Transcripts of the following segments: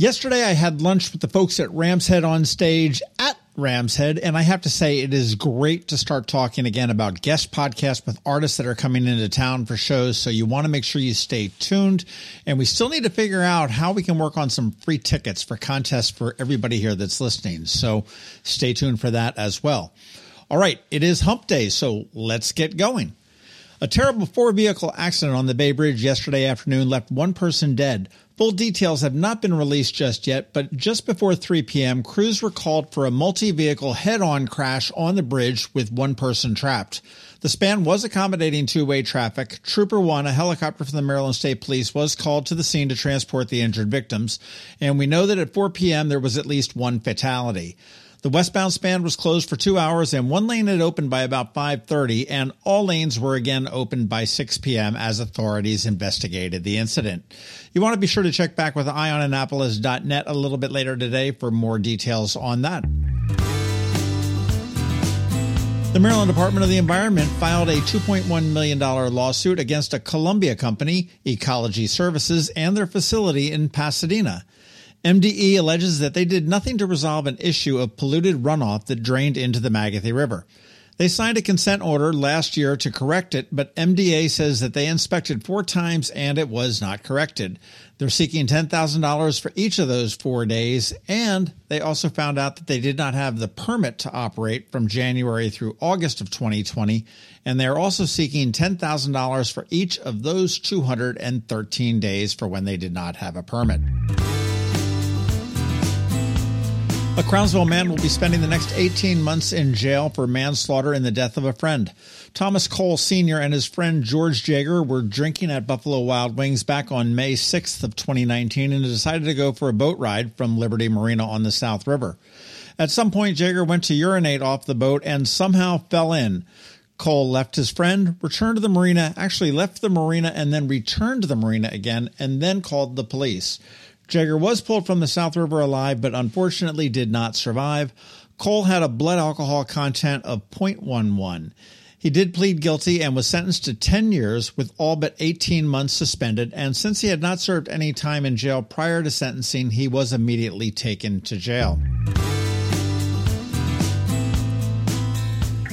Yesterday, I had lunch with the folks at Rams Head on stage at Rams Head, and I have to say it is great to start talking again about guest podcasts with artists that are coming into town for shows. So you want to make sure you stay tuned, and we still need to figure out how we can work on some free tickets for contests for everybody here that's listening. So stay tuned for that as well. All right, it is Hump Day, so let's get going. A terrible four vehicle accident on the Bay Bridge yesterday afternoon left one person dead. Full details have not been released just yet, but just before 3 p.m., crews were called for a multi vehicle head on crash on the bridge with one person trapped. The span was accommodating two way traffic. Trooper 1, a helicopter from the Maryland State Police, was called to the scene to transport the injured victims. And we know that at 4 p.m., there was at least one fatality. The westbound span was closed for two hours and one lane had opened by about 5.30 and all lanes were again opened by 6 p.m. as authorities investigated the incident. You want to be sure to check back with eyeonannapolis.net a little bit later today for more details on that. The Maryland Department of the Environment filed a $2.1 million lawsuit against a Columbia company, Ecology Services, and their facility in Pasadena. MDE alleges that they did nothing to resolve an issue of polluted runoff that drained into the Magothy River. They signed a consent order last year to correct it, but MDA says that they inspected four times and it was not corrected. They're seeking $10,000 for each of those four days, and they also found out that they did not have the permit to operate from January through August of 2020, and they're also seeking $10,000 for each of those 213 days for when they did not have a permit. A Crownsville man will be spending the next 18 months in jail for manslaughter in the death of a friend. Thomas Cole Sr. and his friend George Jager were drinking at Buffalo Wild Wings back on May 6th of 2019 and decided to go for a boat ride from Liberty Marina on the South River. At some point, Jager went to urinate off the boat and somehow fell in. Cole left his friend, returned to the marina, actually left the marina and then returned to the marina again, and then called the police. Jager was pulled from the South River alive, but unfortunately did not survive. Cole had a blood alcohol content of 0.11. He did plead guilty and was sentenced to 10 years with all but 18 months suspended. And since he had not served any time in jail prior to sentencing, he was immediately taken to jail.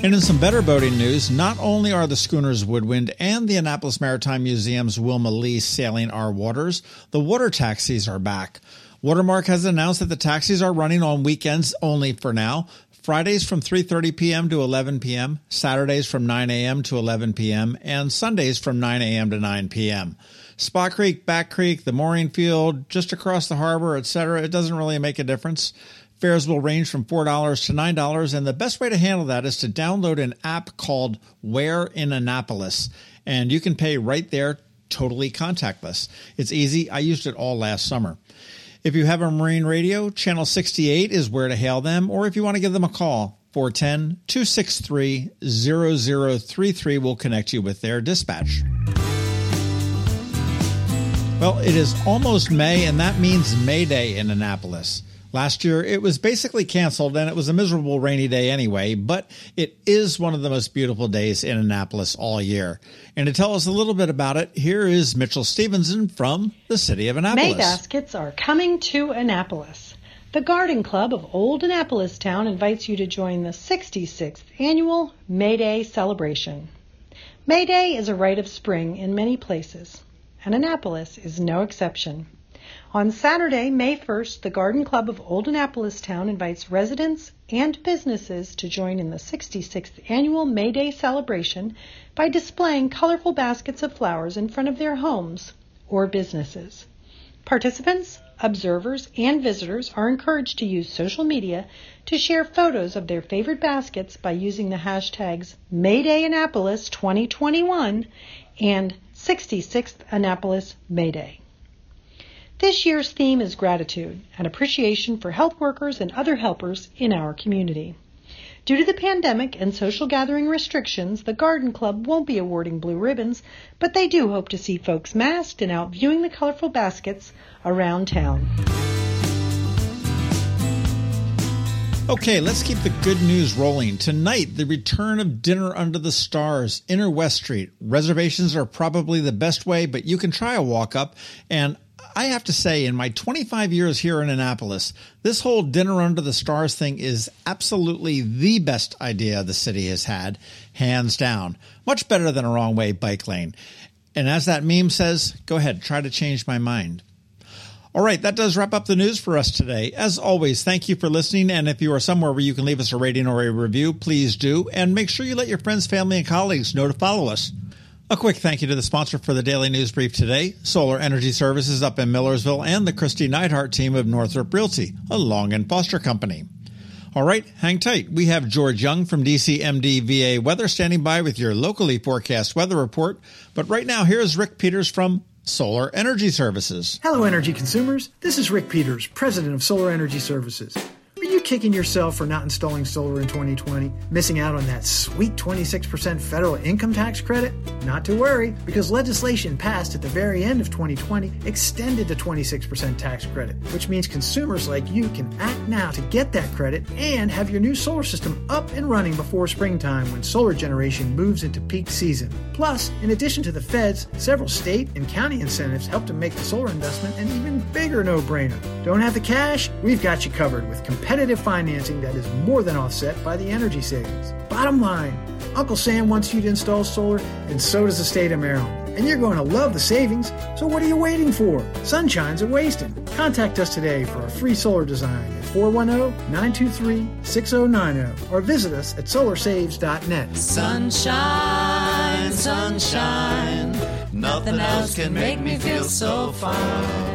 And in some better boating news, not only are the schooners Woodwind and the Annapolis Maritime Museum's Wilma Lee sailing our waters, the water taxis are back. Watermark has announced that the taxis are running on weekends only for now. Fridays from 3:30 p.m. to 11 p.m., Saturdays from 9 a.m. to 11 p.m., and Sundays from 9 a.m. to 9 p.m. Spa Creek, Back Creek, the mooring field, just across the harbor, etc. It doesn't really make a difference. Fares will range from $4 to $9, and the best way to handle that is to download an app called Where in Annapolis, and you can pay right there totally contactless. It's easy. I used it all last summer. If you have a marine radio, channel 68 is where to hail them, or if you want to give them a call, 410 263 0033 will connect you with their dispatch. Well, it is almost May, and that means May Day in Annapolis. Last year, it was basically canceled and it was a miserable rainy day anyway, but it is one of the most beautiful days in Annapolis all year. And to tell us a little bit about it, here is Mitchell Stevenson from the city of Annapolis. May baskets are coming to Annapolis. The Garden Club of Old Annapolis Town invites you to join the 66th annual May Day celebration. May Day is a rite of spring in many places, and Annapolis is no exception. On Saturday, May 1st, the Garden Club of Old Annapolis Town invites residents and businesses to join in the 66th annual May Day celebration by displaying colorful baskets of flowers in front of their homes or businesses. Participants, observers, and visitors are encouraged to use social media to share photos of their favorite baskets by using the hashtags Mayday Annapolis 2021 and 66th Annapolis. This year's theme is gratitude and appreciation for health workers and other helpers in our community. Due to the pandemic and social gathering restrictions, the Garden Club won't be awarding blue ribbons, but they do hope to see folks masked and out viewing the colorful baskets around town. Okay, let's keep the good news rolling. Tonight, the return of Dinner Under the Stars, Inner West Street. Reservations are probably the best way, but you can try a walk up. And I have to say, in my 25 years here in Annapolis, this whole dinner under the stars thing is absolutely the best idea the city has had, hands down. Much better than a wrong way bike lane. And as that meme says, go ahead, try to change my mind. All right, that does wrap up the news for us today. As always, thank you for listening. And if you are somewhere where you can leave us a rating or a review, please do. And make sure you let your friends, family, and colleagues know to follow us. A quick thank you to the sponsor for the Daily News Brief today, Solar Energy Services up in Millersville, and the Kristi Neidhardt team of Northrop Realty, a Long and Foster company. All right, hang tight. We have George Young from DCMD VA Weather standing by with your locally forecast weather report. But right now, here's Rick Peters from Solar Energy Services. Hello, energy consumers. This is Rick Peters, president of Solar Energy Services. You kicking yourself for not installing solar in 2020, missing out on that sweet 26% federal income tax credit? Not to worry, because legislation passed at the very end of 2020 extended the 26% tax credit, which means consumers like you can act now to get that credit and have your new solar system up and running before springtime when solar generation moves into peak season. Plus, in addition to the feds, several state and county incentives help to make the solar investment an even bigger no brainer. Don't have the cash? We've got you covered with competitive competitive financing that is more than offset by the energy savings. Bottom line, Uncle Sam wants you to install solar, and so does the state of Maryland. And you're going to love the savings, so what are you waiting for? Sunshine's a wasting. Contact us today for a free solar design at 410-923-6090 or visit us at solarsaves.net. Sunshine, sunshine, nothing else can make me feel so fine.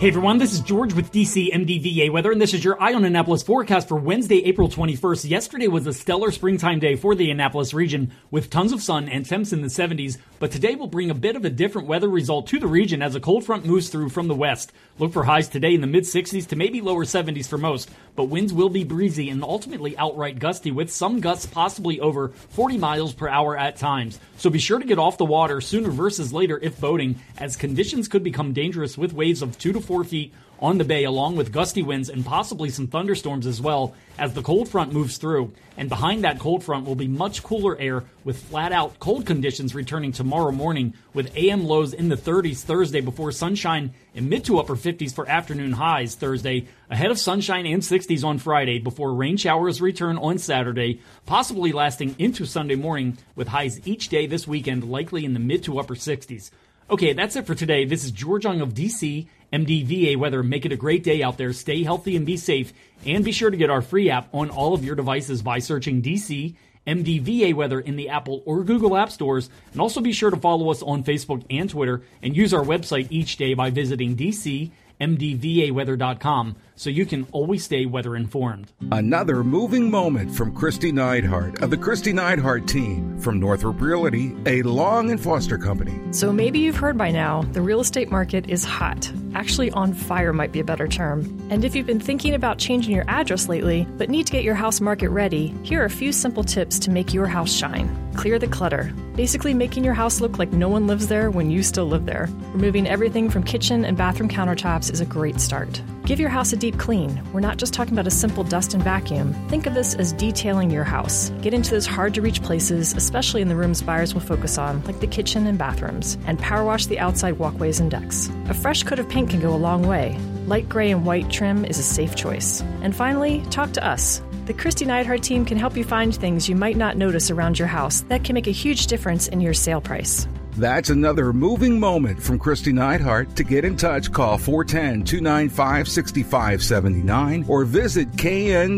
Hey everyone, this is George with DC MDVA Weather, and this is your Eye on Annapolis forecast for Wednesday, April 21st. Yesterday was a stellar springtime day for the Annapolis region with tons of sun and temps in the 70s, but today will bring a bit of a different weather result to the region as a cold front moves through from the west. Look for highs today in the mid 60s to maybe lower 70s for most, but winds will be breezy and ultimately outright gusty with some gusts possibly over 40 miles per hour at times. So be sure to get off the water sooner versus later if boating, as conditions could become dangerous with waves of 2 to 4 feet on the bay, along with gusty winds and possibly some thunderstorms as well as the cold front moves through. And behind that cold front will be much cooler air with flat out cold conditions returning tomorrow morning with AM lows in the 30s Thursday before sunshine in mid to upper 50s for afternoon highs Thursday, ahead of sunshine and 60s on Friday before rain showers return on Saturday, possibly lasting into Sunday morning with highs each day this weekend likely in the mid to upper 60s. Okay, that's it for today. This is George Young of DC, MDVA Weather. Make it a great day out there. Stay healthy and be safe. And be sure to get our free app on all of your devices by searching DC MDVA Weather in the Apple or Google App Stores. And also be sure to follow us on Facebook and Twitter and use our website each day by visiting DCMDVAweather.com so you can always stay weather informed. Another moving moment from Kristi Neidhardt of the Kristi Neidhardt team from Northrop Realty, a Long and Foster company. So maybe you've heard by now the real estate market is hot. Actually, on fire might be a better term. And if you've been thinking about changing your address lately, but need to get your house market ready, here are a few simple tips to make your house shine. Clear the clutter. Basically, making your house look like no one lives there when you still live there. Removing everything from kitchen and bathroom countertops is a great start. Give your house a deep clean. We're not just talking about a simple dust and vacuum. Think of this as detailing your house. Get into those hard to reach places, especially in the rooms buyers will focus on, like the kitchen and bathrooms, and power wash the outside walkways and decks. A fresh coat of paint can go a long way. Light gray and white trim is a safe choice. And finally, talk to us. The Kristi Neidhardt team can help you find things you might not notice around your house that can make a huge difference in your sale price. That's another moving moment from Kristi Neidhardt. To get in touch, call 410 295 6579 or visit kn-team.com.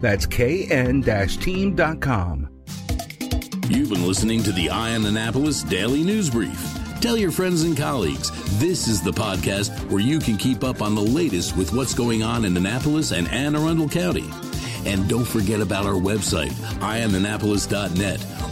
That's kn-team.com. You've been listening to the Eye on Annapolis Daily News Brief. Tell your friends and colleagues this is the podcast where you can keep up on the latest with what's going on in Annapolis and Anne Arundel County. And don't forget about our website, eyeonannapolis.net,